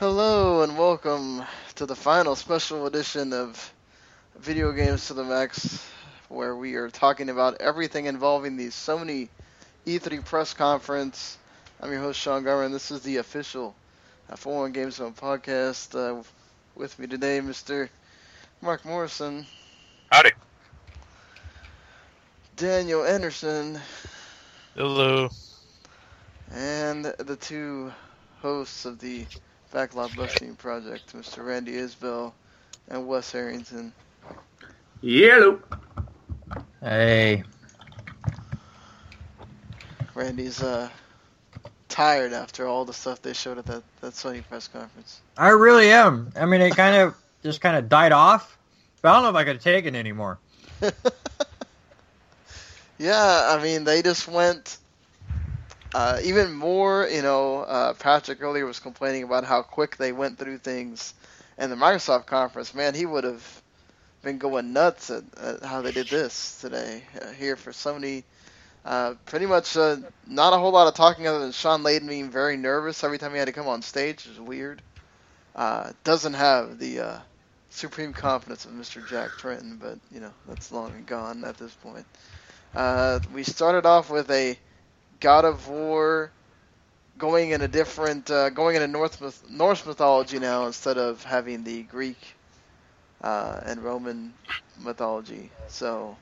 Hello and welcome to the final special edition of Video Games to the Max, where we are talking about everything involving the Sony E3 press conference. I'm your host Sean Garmer. This is the official uh, 41 Games Zone podcast. Uh, with me today, Mr. Marc Morrison, Howdy. Daniel Anderson, Hello. and the two hosts of the Backlog Busting Project, Mr. Randy Isbelle and Wes Harrington. Yellow. Hey, Randy's uh tired after all the stuff they showed at that, that Sony press conference. I really am. I mean, it kind of just kind of died off, but I don't know if I could take it anymore. yeah, I mean they just went uh, even more. You know, uh, Patrick earlier was complaining about how quick they went through things, and the Microsoft conference. Man, he would have been going nuts at, at how they did this today uh, here for Sony. Uh, pretty much uh, not a whole lot of talking other than Shawn Layden being very nervous every time he had to come on stage. It was weird. Uh, doesn't have the uh, supreme confidence of Mr. Jack Tretton, but you know that's long and gone at this point. We started off with a God of War going in a different, uh, going into North myth- Norse mythology now instead of having the Greek uh, and Roman mythology. So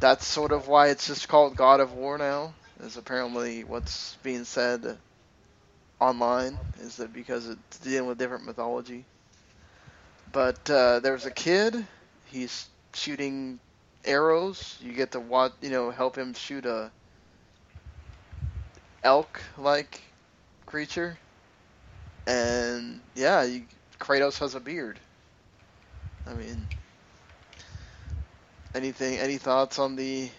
that's sort of why it's just called God of War now. Is apparently what's being said online. Is that because it's dealing with different mythology? But uh, there's a kid. He's shooting arrows. You get to watch, you know, help him shoot a elk-like creature. And yeah, you, Kratos has a beard. I mean, anything? Any thoughts on the?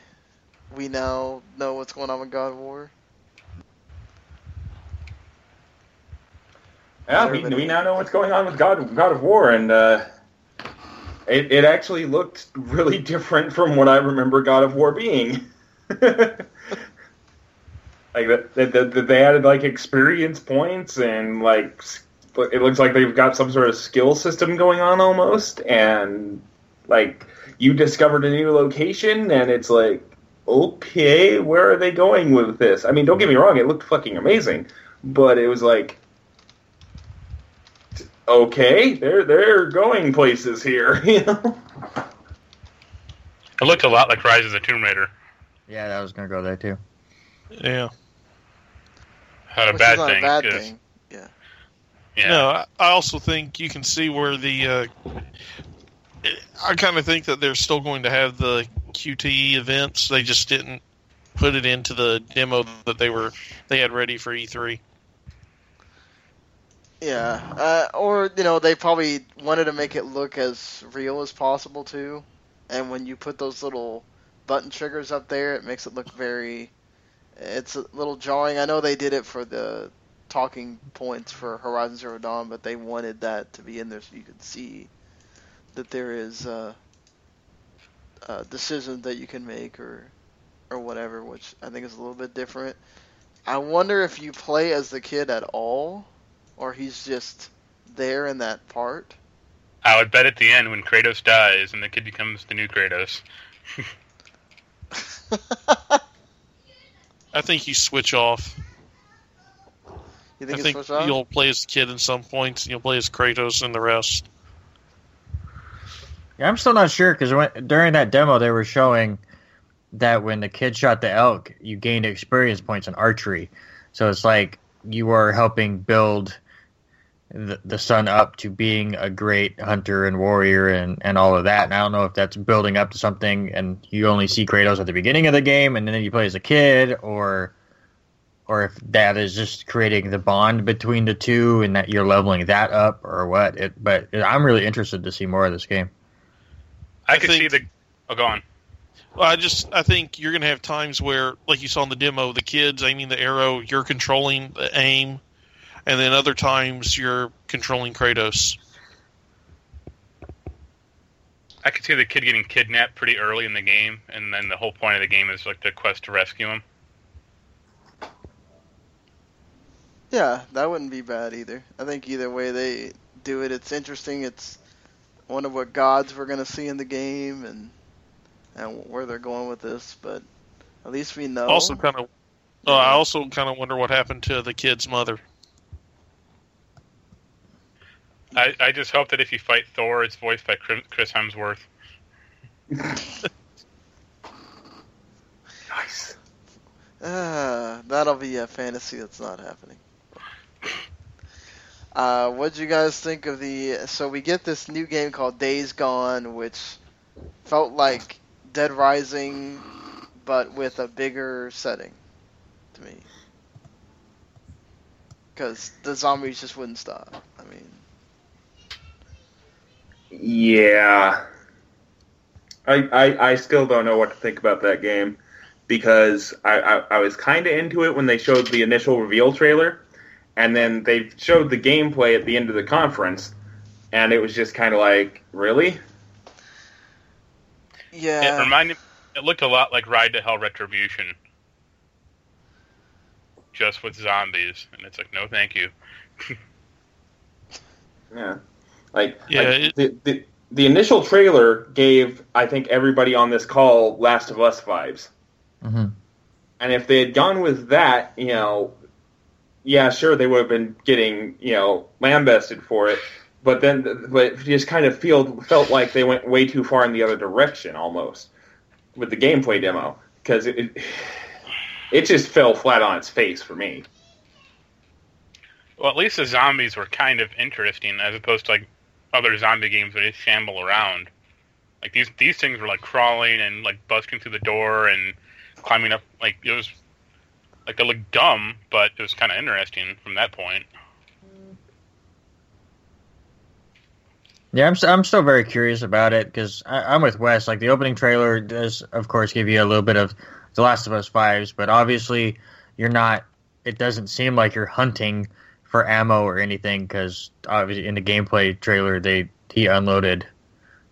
We now know what's going on with God of War. Yeah, we, we now know what's going on with God God of War, and uh, it it actually looked really different from what I remember God of War being. like that, that, that they added like experience points and like it looks like they've got some sort of skill system going on almost, and like you discovered a new location, and it's like okay, where are they going with this? I mean, don't get me wrong, it looked fucking amazing, but it was like okay, they're they're going places here, you know. It looked a lot like Rise of the Tomb Raider. Yeah, I was gonna go there too. Yeah. Had a bad not thing. a bad 'cause- thing. Yeah. Yeah. No, I I also think you can see where the. Uh, I kind of think that they're still going to have the QTE events. They just didn't put it into the demo that they were they had ready for E E3. Yeah, uh, or you know they probably wanted to make it look as real as possible too, and when you put those little button triggers up there, it makes it look very. It's a little jarring. I know they did it for the talking points for Horizon Zero Dawn, but they wanted that to be in there so you could see that there is uh, uh, decisions that you can make or or whatever, which I think is a little bit different. I wonder if you play as the kid at all, or he's just there in that part. I would bet at the end when Kratos dies and the kid becomes the new Kratos. I think you switch off. You I think it's think switched off? you'll play as the kid in some points, and you'll play as Kratos in the rest. Yeah, I'm still not sure because during that demo they were showing that when the kid shot the elk, you gained experience points in archery. So it's like you are helping build the, the son up to being a great hunter and warrior and, and all of that. And I don't know if that's building up to something and you only see Kratos at the beginning of the game and then you play as a kid or or if that is just creating the bond between the two and that you're leveling that up or what. It, but I'm really interested to see more of this game. I, I could see the. Oh, go on. Well, I just I think you're going to have times where, like you saw in the demo, the kids aiming the arrow, you're controlling the aim, and then other times you're controlling Kratos. I could see the kid getting kidnapped pretty early in the game, and then the whole point of the game is like the quest to rescue him. Yeah, that wouldn't be bad either. I think either way they do it, it's interesting. It's one of what gods we're gonna see in the game and and where they're going with this. But at least we know. Also, kind of, uh, I also kind of wonder what happened to the kid's mother. I, I just hope that if you fight Thor, it's voiced by Chris Hemsworth. Nice. Ah, that'll be a fantasy that's not happening. Uh, what do you guys think of the? So we get this new game called Days Gone, which felt like Dead Rising, but with a bigger setting to me. Because the zombies just wouldn't stop. I mean, Yeah. I, I, I still don't know what to think about that game because I, I, I was kind of into it when they showed the initial reveal trailer, and then they showed the gameplay at the end of the conference, and it was just kind of like, really? Yeah. It reminded. It looked a lot like Ride to Hell Retribution, just with zombies, and it's like, no, thank you. Yeah. Like, Yeah, like it- the, the the initial trailer gave I think everybody on this call Last of Us vibes. Mm-hmm. And if they had gone with that, you know, yeah, sure, they would have been getting, you know, lambasted for it. But then, but it just kind of feel, felt like they went way too far in the other direction almost with the gameplay demo because it, it, it just fell flat on its face for me. Well, at least the zombies were kind of interesting, as opposed to like other zombie games where they shamble around. Like these these things were like crawling and like busting through the door and climbing up. Like it was like it looked dumb, but it was kind of interesting from that point. Yeah, I'm, I'm still very curious about it because I'm with Wes. Like the opening trailer does, of course, give you a little bit of The Last of Us vibes, but obviously you're not. It doesn't seem like you're hunting for ammo or anything because obviously in the gameplay trailer they he unloaded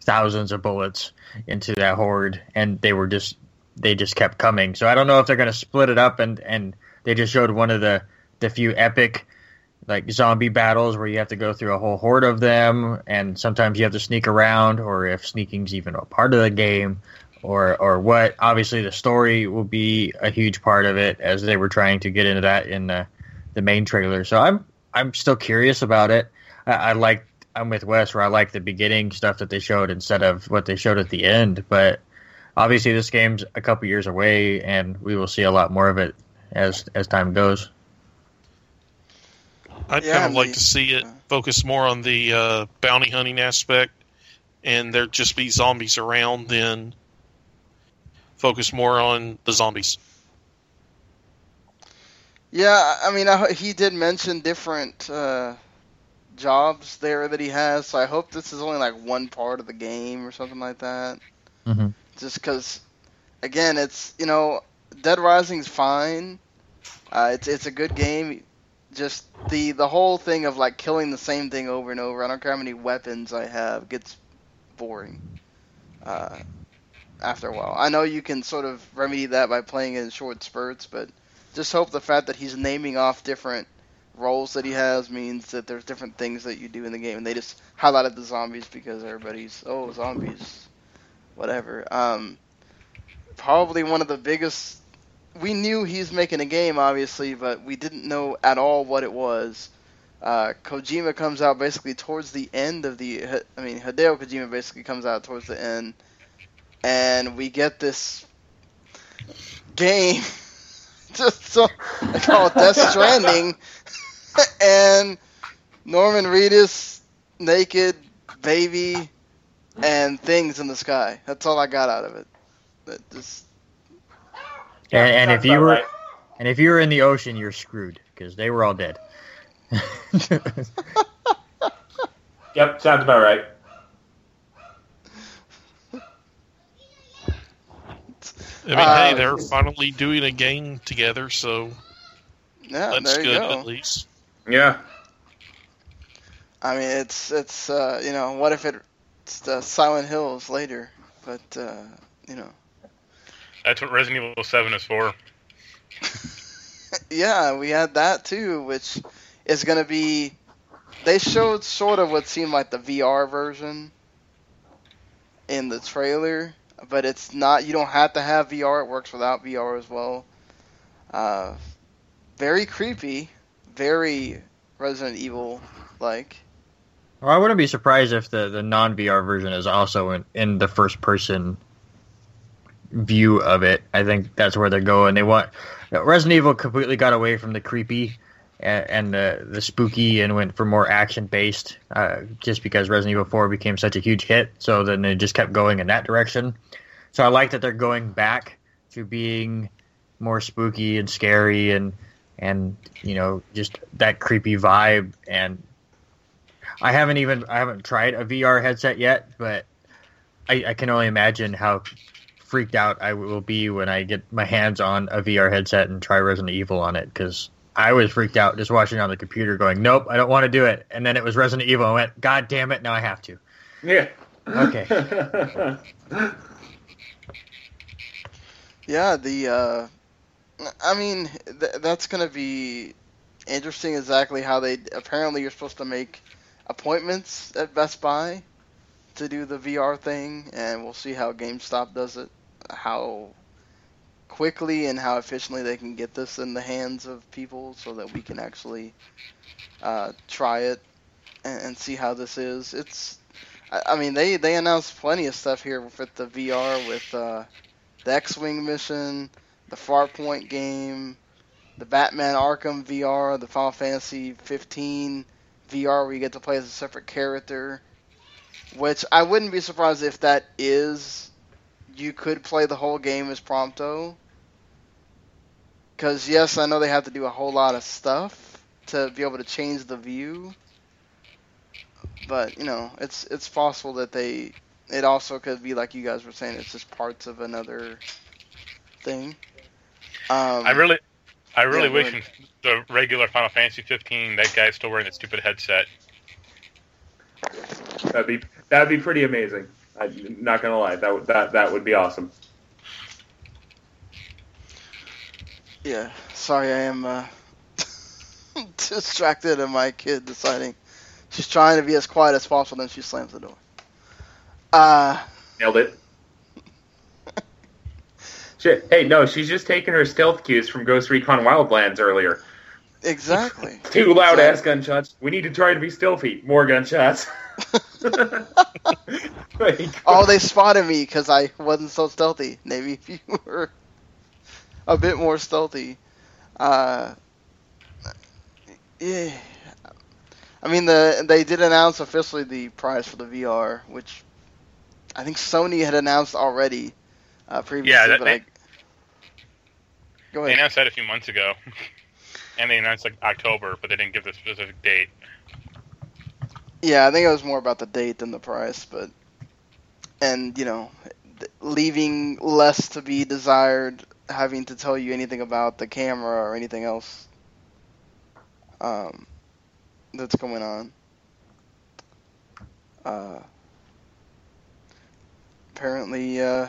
thousands of bullets into that horde and they were just they just kept coming. So I don't know if they're going to split it up and and they just showed one of the the few epic like zombie battles where you have to go through a whole horde of them and sometimes you have to sneak around or if sneaking's even a part of the game or or what obviously the story will be a huge part of it as they were trying to get into that in the the main trailer so i'm i'm still curious about it i, I like i'm with wes where i like the beginning stuff that they showed instead of what they showed at the end but obviously this game's a couple years away and we will see a lot more of it as as time goes I'd Yeah, kind of I like to see it focus more on the uh, bounty hunting aspect, and there just be zombies around, then focus more on the zombies. Yeah, I mean, I, he did mention different uh, jobs there that he has, so I hope this is only like one part of the game or something like that. Mhm. Just because, again, it's you know, Dead Rising's fine. Uh, it's it's a good game. just the the whole thing of like killing the same thing over and over. I don't care how many weapons I have, gets boring. Uh, after a while, I know you can sort of remedy that by playing it in short spurts, but just hope the fact that he's naming off different roles that he has means that there's different things that you do in the game, and they just highlighted the zombies because everybody's oh zombies, whatever. Um, probably one of the biggest. We knew he's making a game, obviously, but we didn't know at all what it was. Uh, Kojima comes out basically towards the end of the. I mean, Hideo Kojima basically comes out towards the end, and we get this game. just so I call it Death Stranding, and Norman Reedus naked, baby, and things in the sky. That's all I got out of it. That just And, and if you were right. and if you were in the ocean, you're screwed because they were all dead. Yep, sounds about right. I mean, Uh, hey, they're finally doing a game together, so yeah, that's there you good go. at least. Yeah. I mean, it's it's uh, you know, what if it, it's the Silent Hills later, but uh, you know, That's what Resident Evil 7 is for. yeah, we had that too, which is gonna be. They showed sort of what seemed like the VR version in the trailer, but it's not. You don't have to have VR. It works without VR as well. Uh, very creepy, very Resident Evil like. Well, I wouldn't be surprised if the, the non VR version is also in, in the first person view of it. I think that's where they're going. They want Resident Evil completely got away from the creepy and, the the spooky and went for more action based. Uh, just because Resident Evil Four became such a huge hit, so then they just kept going in that direction. So I like that they're going back to being more spooky and scary and and you know just that creepy vibe and I haven't even I haven't tried a VR headset yet, but I, I can only imagine how freaked out I will be when I get my hands on a VR headset and try Resident Evil on it because I was freaked out just watching it on the computer, going, "Nope, I don't want to do it." And then it was Resident Evil. I went, "God damn it, now I have to." Yeah. Okay. Yeah, the uh, I mean th- that's gonna be interesting. Exactly how they apparently you're supposed to make appointments at Best Buy to do the VR thing, and we'll see how GameStop does it. How quickly and how efficiently they can get this in the hands of people, so that we can actually uh, try it and, and see how this is. It's I, I mean they they announced plenty of stuff here with the VR with. Uh, the X-Wing mission, the Farpoint game, the Batman Arkham VR, the Final Fantasy 15 VR where you get to play as a separate character. Which I wouldn't be surprised if that is you could play the whole game as Prompto. Cuz yes, I know they have to do a whole lot of stuff to be able to change the view. But, you know, it's it's possible that they it also could be like you guys were saying, it's just parts of another thing. Um, I really, I really yeah, wish in the regular Final Fantasy 15 that guy's still wearing that stupid headset. That'd be that'd be pretty amazing. I'm not gonna lie. That would that that would be awesome. Yeah, sorry, I am uh, distracted and my kid deciding she's trying to be as quiet as possible, then she slams the door. Uh, Nailed it. Shit. Hey, no, she's just taking her stealth cues from Ghost Recon Wildlands earlier. exactly. Two loud ass gunshots. We need to try to be stealthy. More gunshots. Like, Oh, they spotted me because I wasn't so stealthy. Maybe if you were a bit more stealthy. Uh, yeah. I mean, the they did announce officially the price for the VR, which I think Sony had announced already uh, previously. Yeah, that- they- I... Go They announced that a few months ago, and they announced like October, but they didn't give the specific date. Yeah, I think it was more about the date than the price, but and you know, leaving less to be desired, having to tell you anything about the camera or anything else. um, that's going on. Uh, apparently, uh,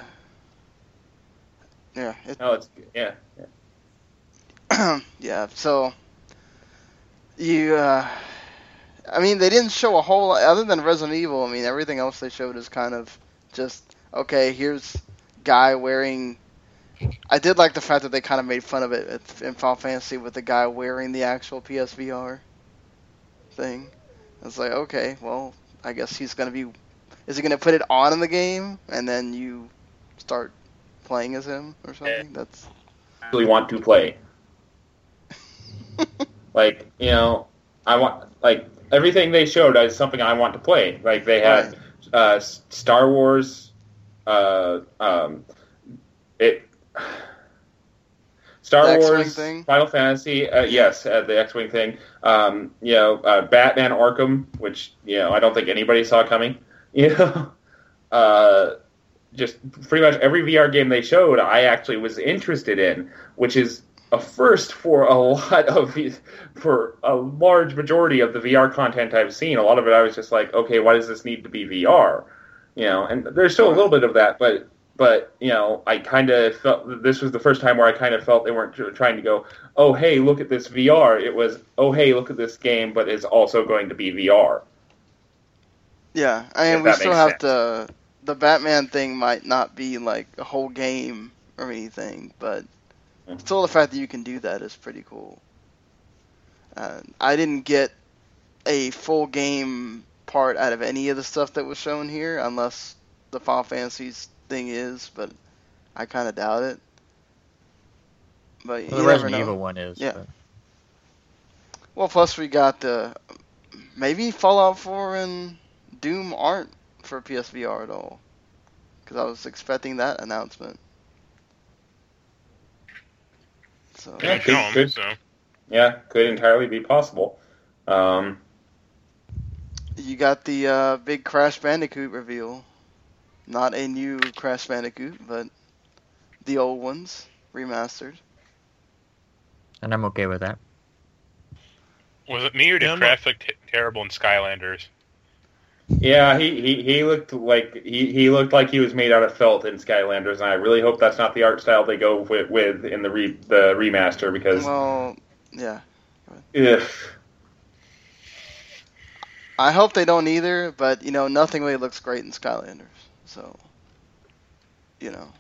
yeah, it, No, it's yeah. yeah. yeah. So you, uh, I mean, they didn't show a whole lot other than Resident Evil. I mean, everything else they showed is kind of just okay. Here's guy wearing. I did like the fact that they kind of made fun of it in Final Fantasy with the guy wearing the actual PSVR thing. It's like okay, well, I guess he's gonna be. Is he gonna put it on in the game and then you start playing as him or something? That's Really want to play. like you know, I want like everything they showed is something I want to play. Like they had uh, Star Wars, uh, um, it. Star The Wars? Final Fantasy, uh, yes, uh, the X-wing thing. Um, you know, uh, Batman Arkham, which you know I don't think anybody saw coming. You know, uh, just pretty much every VR game they showed, I actually was interested in, which is a first for a lot of for a large majority of the VR content I've seen. A lot of it, I was just like, okay, why does this need to be VR? You know, and there's still a little bit of that, but but you know, I kind of felt this was the first time where I kind of felt they weren't trying to go, oh hey, look at this VR. It was, oh hey, look at this game, but it's also going to be VR. Yeah, I mean, we still have sense. to. The Batman thing might not be like a whole game or anything, but Mhm. still, the fact that you can do that is pretty cool. Uh, I didn't get a full game part out of any of the stuff that was shown here, unless the Final Fantasy's thing is, but I kind of doubt it. But you the Resident. Evil one is. Yeah. but- Well, plus we got the maybe Fallout 4 and Doom aren't for PSVR at all. Because I was expecting that announcement. So Yeah, Didn't show good- 'em, good. so Yeah, could entirely be possible. Um, you got the uh, big Crash Bandicoot reveal. Not a new Crash Bandicoot, but the old ones remastered. and I'm okay with that. was it me or did Yeah, Crash look t- terrible in Skylanders? yeah, he, he, he looked like he, he looked like he was made out of felt in Skylanders, and I really hope that's not the art style they go with, with in the re, the remaster because Well, yeah. if I hope they don't either, but you know, nothing really looks great in Skylanders. So, you know,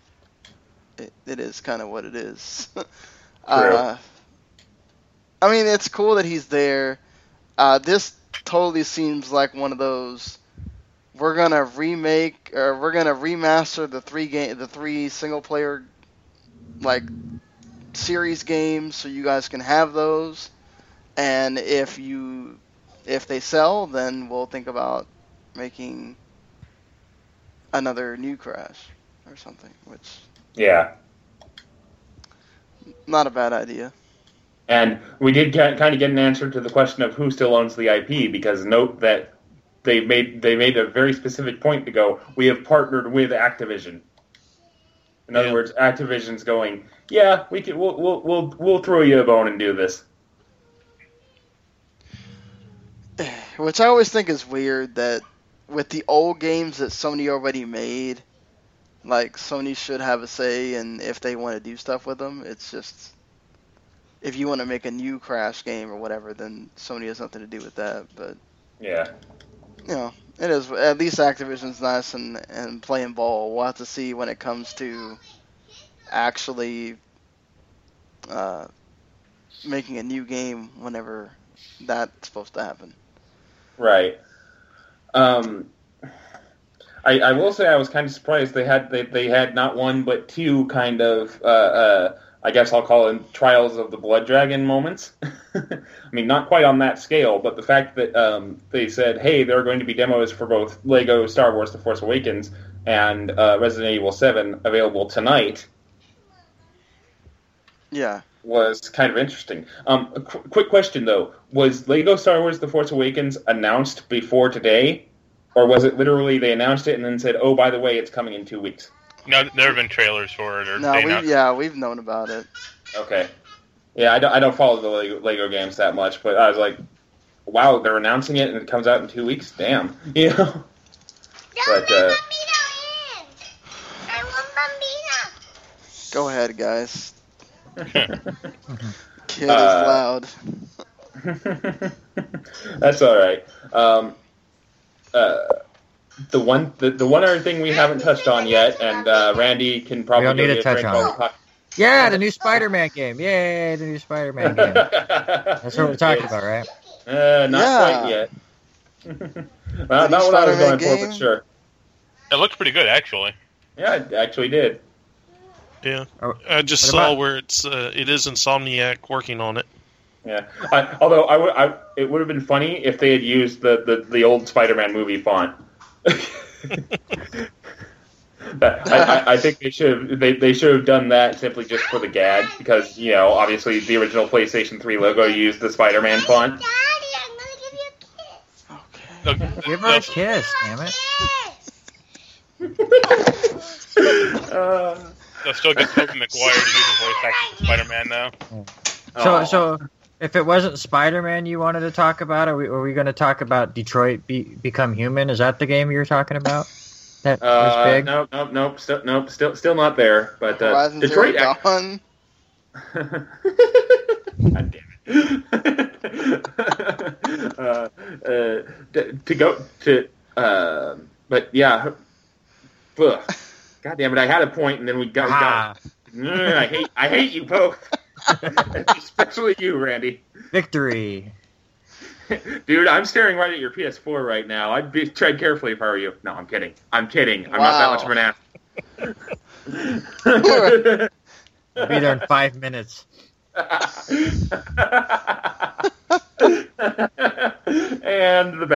it, it is kind of what it is. uh, I mean, it's cool that he's there. Uh, this totally seems like one of those. We're gonna remake or we're gonna remaster the three game, the three single player, like series games, so you guys can have those. And if you if they sell, then we'll think about making another new Crash or something, which yeah. not a bad idea. And we did get, kind of get an answer to the question of who still owns the IP because note that they made they made a very specific point to go. We have partnered with Activision. In other Yeah. words, Activision's going, yeah, we can, we'll, we'll we'll we'll throw you a bone and do this. Which I always think is weird that with the old games that Sony already made, like Sony should have a say in if they want to do stuff with them. It's just if you want to make a new Crash game or whatever, then Sony has nothing to do with that. But Yeah. you know, it is at least Activision's nice and and playing ball. We'll have to see when it comes to actually uh, making a new game whenever that's supposed to happen. Right. Um, I, I will say I was kind of surprised they had they, they had not one but two kind of uh, uh, I guess I'll call them trials of the blood dragon moments. I mean, not quite on that scale, but the fact that um, they said, "Hey, there are going to be demos for both Lego Star Wars: The Force Awakens and uh, Resident Evil Seven available tonight." Yeah. Was kind of interesting. Um, a qu- quick question though: Was Lego Star Wars: The Force Awakens announced before today, or was it literally they announced it and then said, "Oh, by the way, it's coming in two weeks"? No, there have been trailers for it, or No, we, yeah, we've known about it. Okay. Yeah, I don't, I don't follow the Lego, Lego games that much, but I was like, wow, they're announcing it and it comes out in two weeks. Damn, you know. But uh, Go ahead, guys. Kid is Uh, loud. that's all right. Um, uh, the one the, the one other thing we haven't touched on yet, and uh, Randy can probably don't need to a touch on while it. we talk- Yeah, the new Spider-Man game. Yay, the new Spider-Man game. That's what we're talking about, right? Uh, not Yeah. quite yet. Well, not what I was Spider-Man going for, game? but sure. It looks pretty good, actually. Yeah, it actually did. Yeah, Oh, I just saw about- where it's uh, it is Insomniac working on it. Yeah. I, although I would, I, it would have been funny if they had used the, the, the old Spider-Man movie font. That- I, I, I think they should have they, they should have done that simply just for the gag because you know obviously the original PlayStation 3 logo used the Spider-Man font. They'll, Give you a kiss. Okay. Give her a they'll- kiss, damn it. Uh, they'll still get Tobey Maguire to do the voice acting for Spider-Man, though. So, aw. so if it wasn't Spider-Man you wanted to talk about, are we, are we going to talk about Detroit Be, Become Human? Is that the game you were talking about? That was Uh, big. nope, nope, nope, still, nope, still, still not there. But uh, Detroit, Zero act- God damn it. uh, uh, to, to go to, uh, but yeah. Ugh. God damn it! I had a point, and then we got. Ah, got Ugh, I hate. I hate you both, especially you, Randy. victory. Dude, I'm staring right at your PS4 right now. I'd be, tread carefully if I were you. No, I'm kidding. I'm kidding. I'm not that much of an ass. I'll be there in five minutes. and the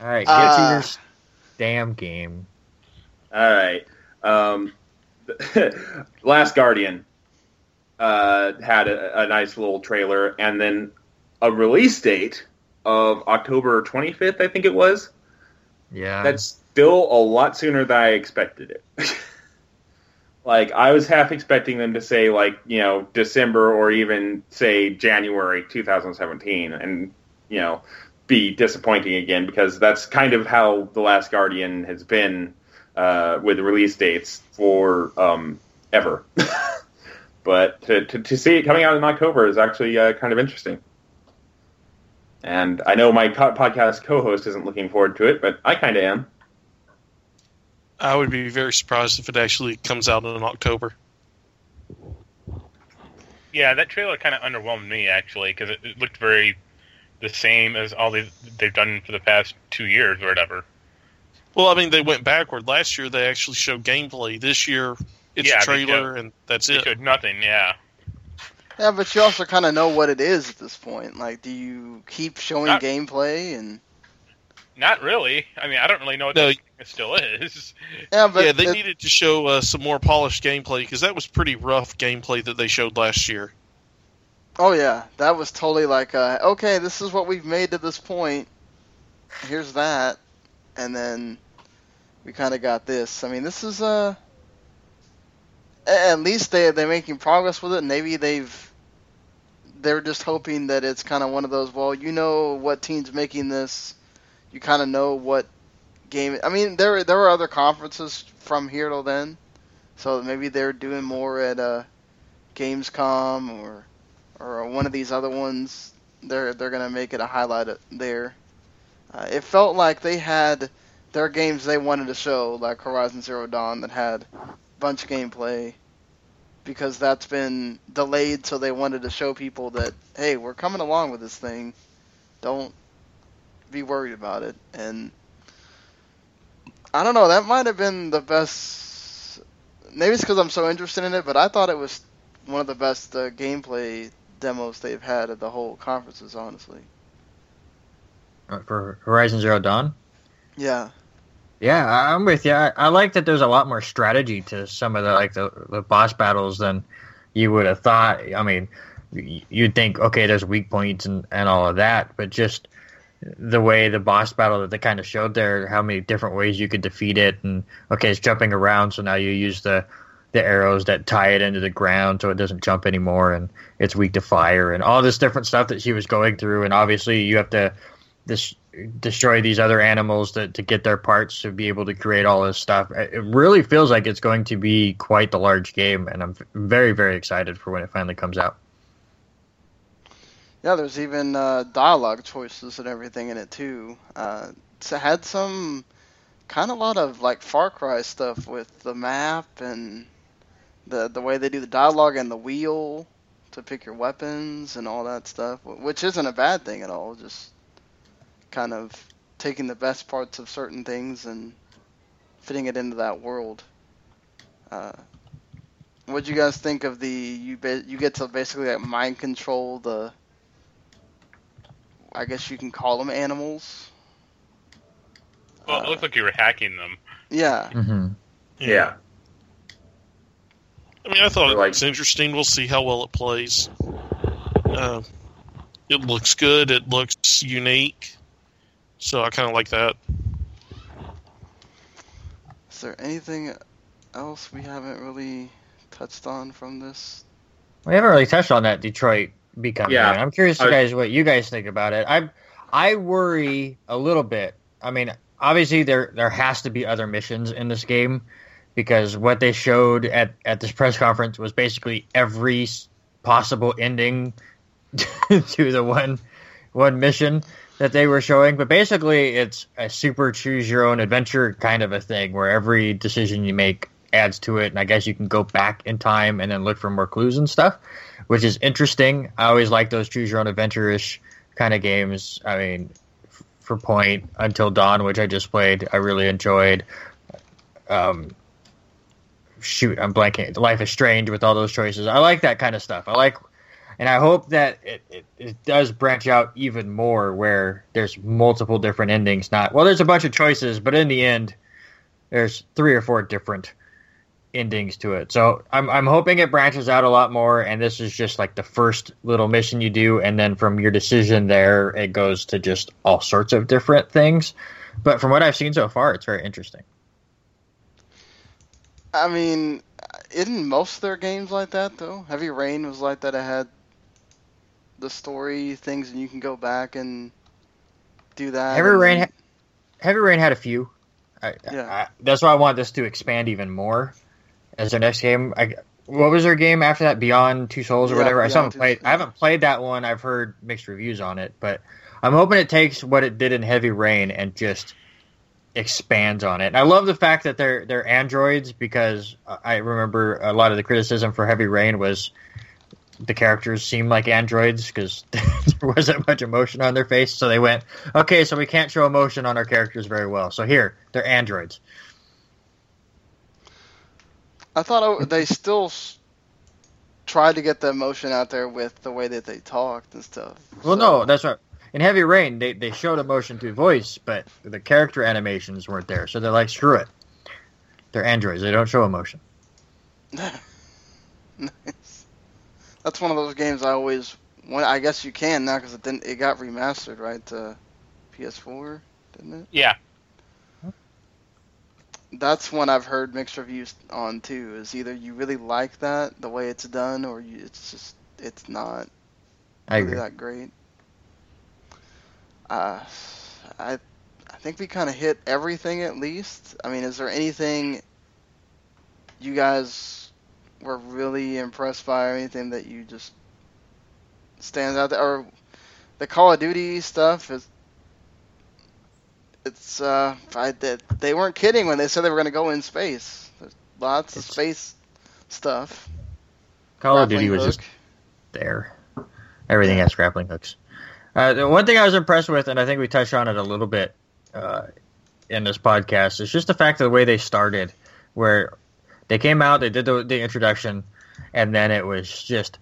All right, get Uh, to your damn game. all right. Um, Last Guardian uh, had a, a nice little trailer, and then a release date of October 25th, I think it was. Yeah. That's still a lot sooner than I expected it. like I was half expecting them to say like you know December or even say January 2017, and you know be disappointing again because that's kind of how the Last Guardian has been uh, with release dates for um, ever. but to, to to see it coming out in October is actually uh, kind of interesting. And I know my co- podcast co-host isn't looking forward to it, but I kind of am. I would be very surprised if it actually comes out in October. Yeah, that trailer kind of underwhelmed me actually because it, it looked very the same as all they've they've done for the past two years or whatever. Well, I mean, they went backward. Last year, they actually showed gameplay. This year, it's Yeah, a trailer, showed- and that's They it. showed nothing. Yeah, Yeah, but you also kind of know what it is at this point. Like, do you keep showing Not- gameplay and? not really. I mean, I don't really know what No. this still is. Yeah, but yeah, they it- needed to show uh, some more polished gameplay because that was pretty rough gameplay that they showed last year. Oh yeah, that was totally like, uh, okay, this is what we've made to this point. Here's that, and then we kind of got this. I mean, this is uh, at least they they're making progress with it. Maybe they've they're just hoping that it's kind of one of those. Well, you know what team's making this. You kind of know what game. I mean, there there were other conferences from here till then, so maybe they're doing more at uh, Gamescom or or one of these other ones, they're they're gonna make it a highlight there. Uh, it felt like they had their games they wanted to show, like Horizon Zero Dawn, that had bunch of gameplay, because that's been delayed, so they wanted to show people that hey, we're coming along with this thing. Don't be worried about it. And I don't know, that might have been the best maybe it's because I'm so interested in it, but I thought it was one of the best uh, gameplay demos they've had at the whole conferences. Honestly. Uh, For Horizon Zero Dawn. Yeah. Yeah, I'm with you. I, I like that there's a lot more strategy to some of the like the, the boss battles than you would have thought. I mean, you'd think okay, there's weak points and, and all of that, but just the way the boss battle that they kind of showed there, how many different ways you could defeat it, and okay, it's jumping around, so now you use the the arrows that tie it into the ground so it doesn't jump anymore, and it's weak to fire, and all this different stuff that she was going through, and obviously you have to this destroy these other animals to, to get their parts to be able to create all this stuff. It it really feels like it's going to be quite the large game, and I'm very, very excited for when it finally comes out. Yeah, there's even uh, dialogue choices and everything in it too. Uh, it's had some kind of lot of like Far Cry stuff with the map and the the way they do the dialogue and the wheel to pick your weapons and all that stuff, which isn't a bad thing at all. Just kind of taking the best parts of certain things and fitting it into that world. Uh, what do you guys think of the you ba- you get to basically like mind control the I guess you can call them animals. Well, it looked like you were hacking them. Yeah. Mm-hmm. Yeah. I mean, I thought it was interesting. We'll see how well it plays. Uh, it looks good. It looks unique. So I kind of like that. Is there anything else we haven't really touched on from this? We haven't really touched on that Detroit become. Yeah. game. I'm curious, you guys, what you guys think about it. I I worry a little bit. I mean, obviously there there has to be other missions in this game because what they showed at at this press conference was basically every possible ending to the one one mission that they were showing. But basically, it's a super choose your own adventure kind of a thing where every decision you make adds to it, and I guess you can go back in time and then look for more clues and stuff, which is interesting. I always like those choose your own adventure ish kind of games. I mean, for Point Until Dawn, which I just played, I really enjoyed. Um, shoot, I'm blanking. Life is Strange with all those choices. I like that kind of stuff. I like, and I hope that it, it, it does branch out even more where there's multiple different endings. Not well, there's a bunch of choices, but in the end, there's three or four different endings to it. So I'm I'm hoping it branches out a lot more, and this is just like the first little mission you do, and then from your decision there, it goes to just all sorts of different things. But from what I've seen so far, it's very interesting. I mean, isn't most of their games like that though? Heavy Rain was like that. It had the story things, and you can go back and do that. Heavy Rain, ha- Heavy Rain had a few. I, I, that's why I want this to expand even more as their next game. I, what was their game after that? Beyond Two Souls or Yeah, whatever. I haven't played. I haven't played that one. I've heard mixed reviews on it, but I'm hoping it takes what it did in Heavy Rain and just expands on it. And I love the fact that they're they're androids because I remember a lot of the criticism for Heavy Rain was the characters seemed like androids because there wasn't much emotion on their face. So they went, okay, so we can't show emotion on our characters very well. So here, they're androids. I thought it, they still tried to get the emotion out there with the way that they talked and stuff. Well, no, that's right. In Heavy Rain, they, they showed emotion through voice, but the character animations weren't there. So they're like, screw it. They're androids. They don't show emotion. nice. That's one of those games I always. Well, I guess you can now because it didn't. It got remastered, right? To PS4, didn't it? Yeah. That's one I've heard mixed reviews on too. Is either you really like that the way it's done, or you, it's just it's not I really agree. that great. Uh, I I think we kind of hit everything at least. I mean, is there anything you guys were really impressed by, or anything that you just stands out there, or the Call of Duty stuff is? It's uh, I, they, they weren't kidding when they said they were going to go in space. There's lots of space stuff. Call of Duty Grappling was hook. just there. Everything has grappling hooks. Uh, the one thing I was impressed with, and I think we touched on it a little bit uh, in this podcast, is just the fact of the way they started, where They came out, they did the, the introduction, and then it was just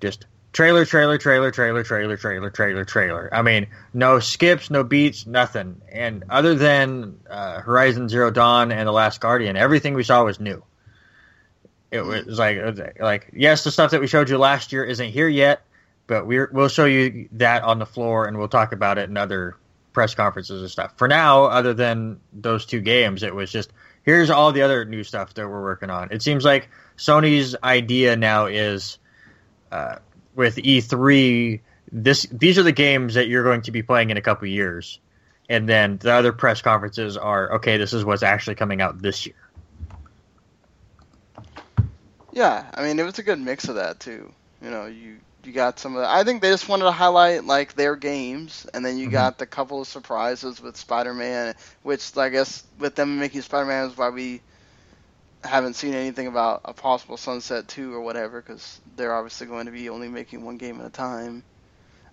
just trailer, trailer, trailer, trailer, trailer, trailer, trailer, trailer. I mean, no skips, no beats, nothing. And other than uh, Horizon Zero Dawn and The Last Guardian, everything we saw was new. It was like it was like yes, the stuff that we showed you last year isn't here yet, but we're we'll show you that on the floor and we'll talk about it in other press conferences and stuff. For now, other than those two games, it was just here's all the other new stuff that we're working on. It seems like Sony's idea now is uh, with E3, this these are the games that you're going to be playing in a couple years, and then the other press conferences are okay. This is what's actually coming out this year. Yeah, I mean it was a good mix of that too. You know, you you got some of the, I think they just wanted to highlight like their games, and then you Mhm. got the couple of surprises with Spider-Man, which I guess with them making Spider-Man is why we haven't seen anything about a possible Sunset 2 or whatever, because they're obviously going to be only making one game at a time.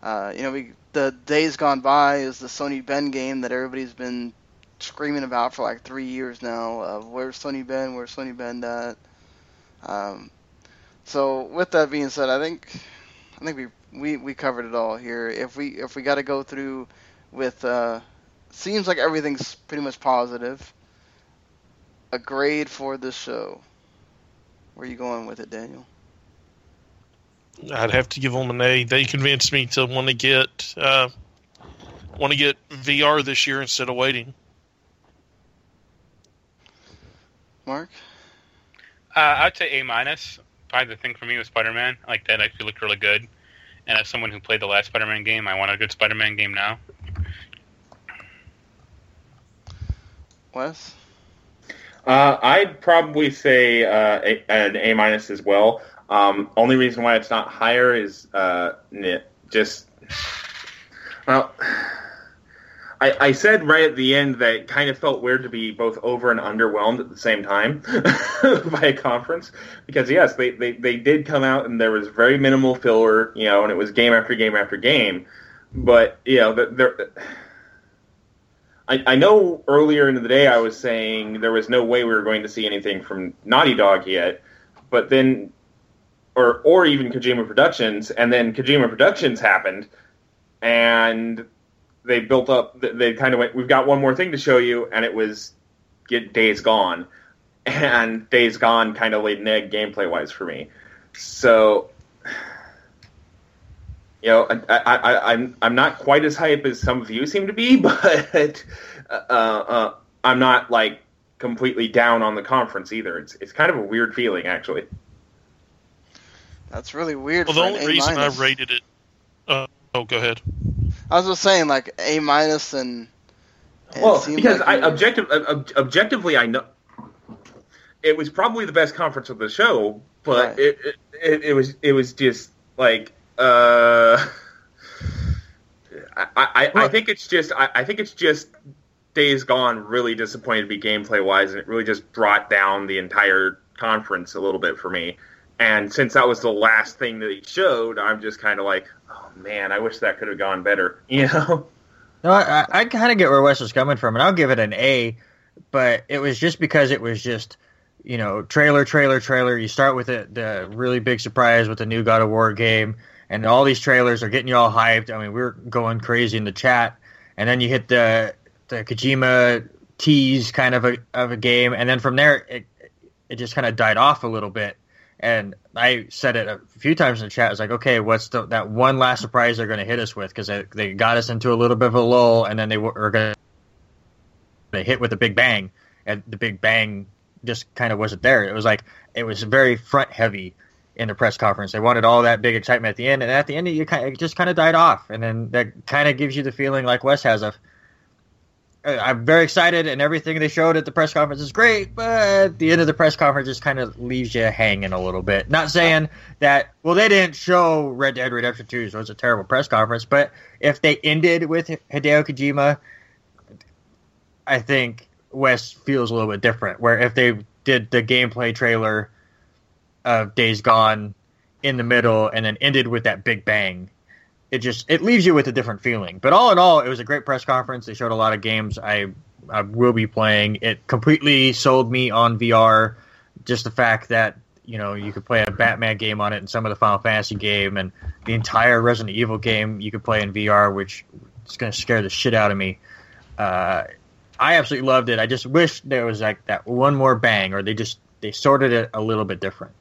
Uh, you know, we the Days Gone By is the Sony Bend game that everybody's been screaming about for like three years now. Of where's Sony Bend? Where's Sony Bend at? Um, so with that being said, I think I think we, we, we covered it all here. If we if we got to go through with uh, seems like everything's pretty much positive. A grade for the show. Where are you going with it, Daniel? I'd have to give them an A. They convinced me to want to get uh, want to get VR this year instead of waiting. Mark? Uh, I'd say A minus. Probably the thing for me was Spider Man. Like that actually looked really good. And as someone who played the last Spider Man game, I want a good Spider Man game now. Wes? Uh, I'd probably say uh, a, an A minus as well. Um, only reason why it's not higher is uh, just well, I, I said right at the end that it kind of felt weird to be both over and underwhelmed at the same time by a conference because yes, they, they, they did come out and there was very minimal filler, you know, and it was game after game after game, but you know, there. I, I know earlier in the day I was saying there was no way we were going to see anything from Naughty Dog yet, but then, or or even Kojima Productions, and then Kojima Productions happened, and they built up. They kind of went, "We've got one more thing to show you," and it was get Days Gone, and Days Gone kind of laid an egg gameplay wise for me. So you know, I, I, I, I'm I'm not quite as hype as some of you seem to be, but uh, uh, I'm not like completely down on the conference either. It's it's kind of a weird feeling actually. That's really weird. Well, for the only A reason I rated it. Uh, oh, go ahead. I was just saying, like A minus, and, and well, because like I objective ob- objectively I know it was probably the best conference of the show, but Right. it, it, it it was it was just like uh I, I, I think it's just I, I think it's just Days Gone really disappointed to me gameplay wise, and it really just brought down the entire conference a little bit for me. And since that was the last thing that he showed, I'm just kind of like, oh man, I wish that could have gone better, you know. No, I, I- kind of get where Wes is coming from, and I'll give it an A, but it was just because it was just, you know, trailer, trailer, trailer. You start with the, the really big surprise with the new God of War game, and all these trailers are getting you all hyped. I mean, we are going crazy in the chat, and then you hit the the Kojima tease kind of a of a game, and then from there it it just kind of died off a little bit. And I said it a few times in the chat. I was like, okay, what's the, that one last surprise they're going to hit us with? Because they, they got us into a little bit of a lull, and then they were going to hit with a big bang, and the big bang just kind of wasn't there. It was like it was very front heavy in the press conference. They wanted all that big excitement at the end, and at the end, you kind of, it just kind of died off, and then that kind of gives you the feeling like Wes has of. Uh, I'm very excited, and everything they showed at the press conference is great, but the end of the press conference just kind of leaves you hanging a little bit. Not saying that, well, they didn't show Red Dead Redemption 2, so it's a terrible press conference, but if they ended with Hideo Kojima, I think Wes feels a little bit different. Where if they did the gameplay trailer of Days Gone in the middle and then ended with that big bang, it just it leaves you with a different feeling. But all in all, it was a great press conference. They showed a lot of games I I will be playing. It completely sold me on VR. just the fact that you know you could play a Batman game on it and some of the Final Fantasy game and the entire Resident Evil game you could play in VR, which is going to scare the shit out of me. Uh, I absolutely loved it. I just wish there was like that one more bang, or they just they sorted it a little bit different.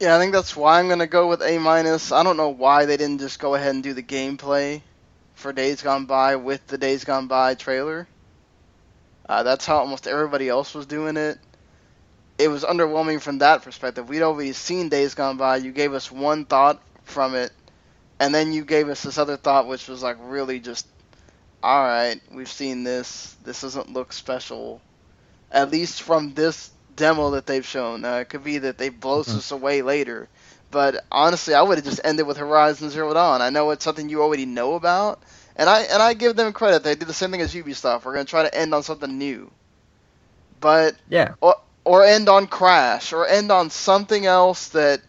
Yeah, I think that's why I'm gonna go with A minus. I don't know why they didn't just go ahead and do the gameplay for Days Gone By with the Days Gone By trailer. Uh, that's how almost everybody else was doing it. It was underwhelming from that perspective. We'd already seen Days Gone By. You gave us one thought from it, and then you gave us this other thought, which was like really just, all right, we've seen this. This doesn't look special, at least from this demo that they've shown. Uh, it could be that they blow Mm-hmm. us away later. But honestly, I would have just ended with Horizon Zero Dawn. I know it's something you already know about, and I and I give them credit. They did the same thing as Ubisoft. We're gonna try to end on something new, but Yeah. or or end on Crash, or end on something else that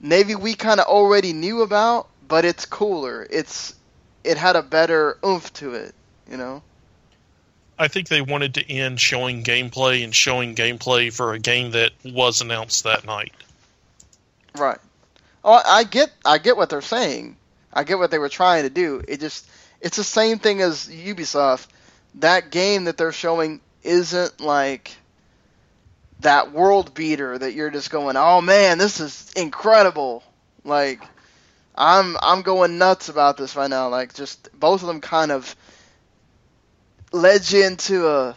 maybe we kind of already knew about, but it's cooler. It's it had a better oomph to it, you know. I think they wanted to end showing gameplay and showing gameplay for a game that was announced that night. Right. Oh, I get I get what they're saying. I get what they were trying to do. It just it's the same thing as Ubisoft. That game that they're showing isn't like that world beater that you're just going, "Oh man, this is incredible." Like I'm I'm going nuts about this right now. Like just both of them kind of led you into a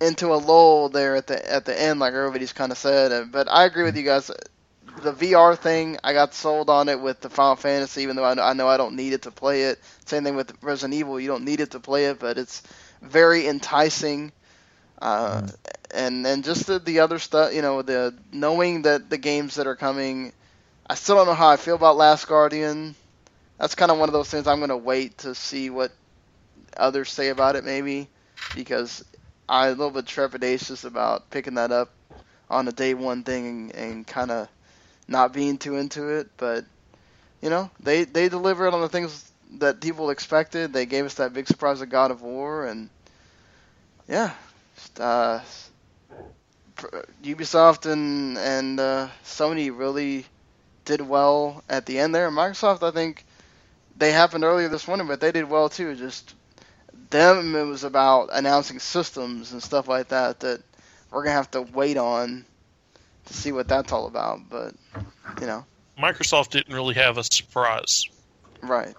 into a lull there at the at the end, like everybody's kind of said. But I agree with you guys. The VR thing, I got sold on it with the Final Fantasy, even though I know, I know I don't need it to play it. Same thing with Resident Evil, you don't need it to play it, but it's very enticing. Uh, and and just the, the other stuff, you know, the knowing that the games that are coming, I still don't know how I feel about Last Guardian. That's kind of one of those things I'm gonna wait to see what others say about it, maybe, because I'm a little bit trepidatious about picking that up on a day one thing and, and kind of not being too into it. But you know, they they delivered on the things that people expected. They gave us that big surprise of God of War, and yeah, just, uh, Ubisoft and and uh, Sony really did well at the end there. Microsoft, I think, they happened earlier this morning, but they did well too. Just them, it was about announcing systems and stuff like that that we're gonna have to wait on to see what that's all about. But you know, Microsoft didn't really have a surprise. right?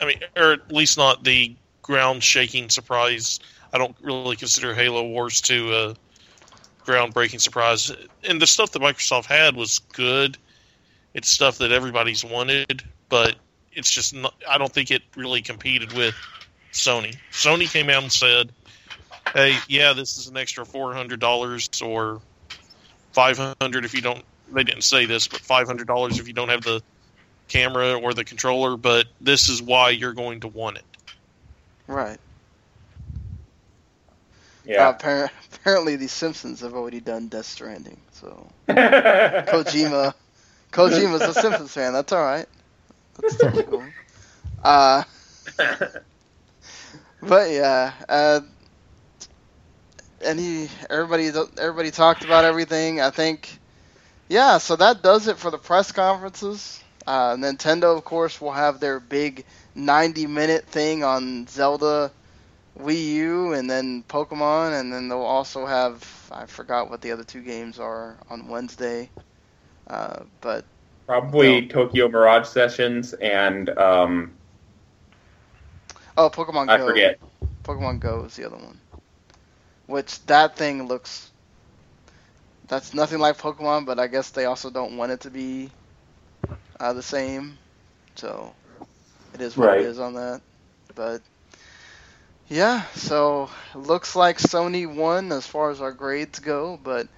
I mean, or at least not the ground shaking surprise. I don't really consider Halo Wars 2 a groundbreaking surprise. And the stuff that Microsoft had was good. It's stuff that everybody's wanted, but it's just not, I don't think it really competed with Sony. Sony came out and said, "Hey, yeah, this is an extra four hundred dollars or five hundred if you don't." They didn't say this, but five hundred dollars if you don't have the camera or the controller. But this is why you're going to want it. Right. Yeah. Uh, appar- apparently, the Simpsons have already done Death Stranding, so Kojima, Kojima's a Simpsons fan. That's all right. That's totally cool. Uh, but yeah, uh, and he, everybody, everybody talked about everything. I think, yeah. So that does it for the press conferences. Uh, Nintendo, of course, will have their big 90-minute thing on Zelda, Wii U, and then Pokemon, and then they'll also have I forgot what the other two games are on Wednesday. Uh, but Probably Tokyo Mirage Sessions and um, oh, Pokemon Go. I forget. Pokemon Go is the other one. Which that thing looks. That's nothing like Pokemon, but I guess they also don't want it to be uh, the same. So it is what Right. it is on that. But yeah, so it looks like Sony won as far as our grades go, but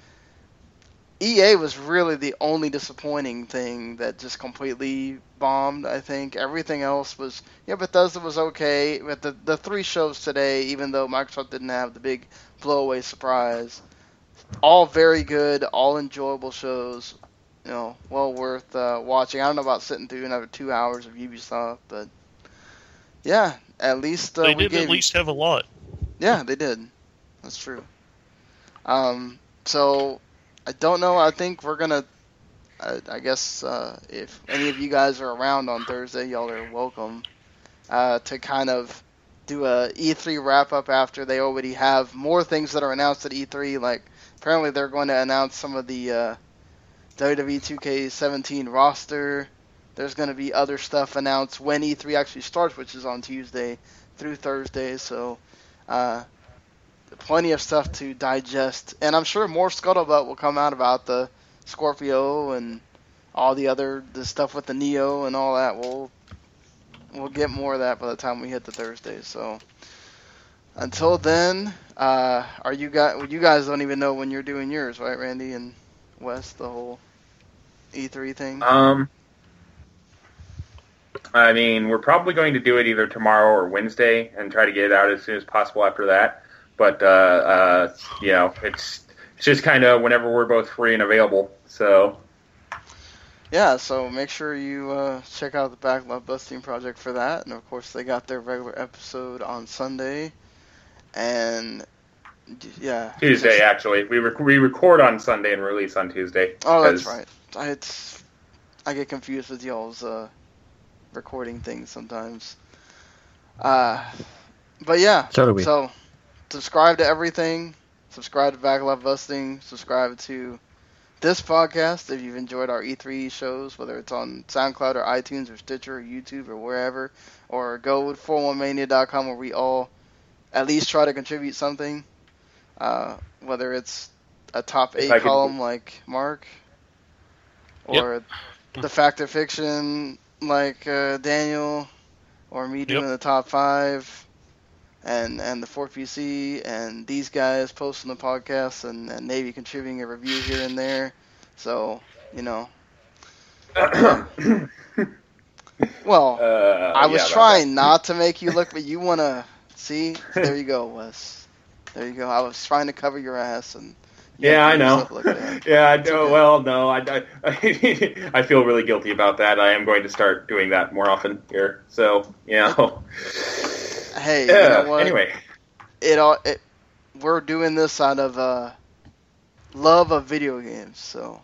EA was really the only disappointing thing that just completely bombed. I think everything else was yeah, Bethesda was okay. But the the three shows today, even though Microsoft didn't have the big blowaway surprise, all very good, all enjoyable shows. You know, well worth uh, watching. I don't know about sitting through another two hours of Ubisoft, but yeah, at least uh, they we did gave at least have a lot. yeah, they did. That's true. Um, so I don't know. I think we're gonna. I, I guess uh, if any of you guys are around on Thursday, y'all are welcome uh, to kind of do a E3 wrap up after they already have more things that are announced at E3. Like apparently they're going to announce some of the uh, WWE 2K17 roster. There's going to be other stuff announced when E3 actually starts, which is on Tuesday through Thursday. So, uh, plenty of stuff to digest, and I'm sure more scuttlebutt will come out about the Scorpio and all the other the stuff with the Neo and all that. We'll we'll get more of that by the time we hit the Thursday. So until then, uh, are you guys? Well, you guys don't even know when you're doing yours, right, Randy and Wes? The whole E3 thing. Um, I mean, we're probably going to do it either tomorrow or Wednesday and try to get it out as soon as possible after that. But uh, uh, you know, it's it's just kind of whenever we're both free and available. So yeah, so make sure you uh, check out the Backlog Busting Project for that. And of course, they got their regular episode on Sunday. And yeah, Tuesday just- actually, we rec- we record on Sunday and release on Tuesday. Oh, that's right. I it's, I get confused with y'all's uh, recording things sometimes. Uh, but yeah. So do we. So subscribe to everything. Subscribe to Backlog Busting. Subscribe to this podcast if you've enjoyed our E3 shows, whether it's on SoundCloud or iTunes or Stitcher or YouTube or wherever, or go with 411mania.com where we all at least try to contribute something, uh, whether it's a top eight could- column like Mark, Yep. or the fact or fiction like uh, Daniel, or me doing the top five, and and the 4PC, and these guys posting the podcast, and, and maybe contributing a review here and there. So you know, well, Uh, I was yeah, about trying not to make you look, but you wanna see. There you go, Wes. There you go. I was trying to cover your ass, and you Yeah, I know. yourself look bad. yeah, I know. Well, no, I, I, I feel really guilty about that. I am going to start doing that more often here. So, you know. Hey, Yeah, you know what? Anyway, it all it, we're doing this out of uh, love of video games. So,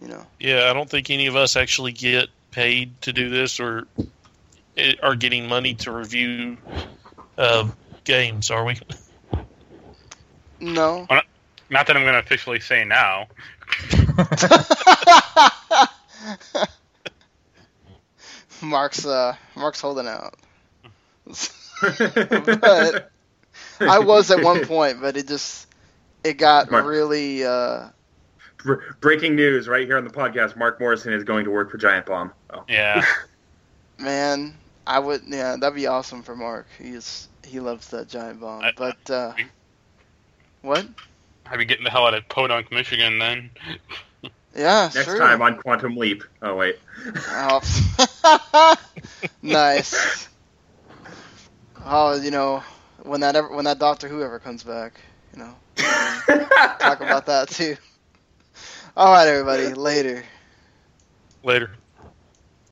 you know, Yeah, I don't think any of us actually get paid to do this or eh, are getting money to review uh, games, are we? no. Well, Not that I'm going to officially say now. Mark's uh, Mark's holding out. but I was at one point, but it just it got Mark. really. Uh, br- breaking news right here on the podcast: Mark Morrison is going to work for Giant Bomb. Oh. Yeah. man, I would. Yeah, that'd be awesome for Mark. He's he loves that giant bomb. I- but uh, what? I'd be getting the hell out of Podunk, Michigan then. Yeah, Next sure. time on Quantum Leap. Oh wait. Oh. nice. Oh, you know, when that ever, when that Doctor Who ever comes back, you know, talk about that too. All right, everybody. Later. Later.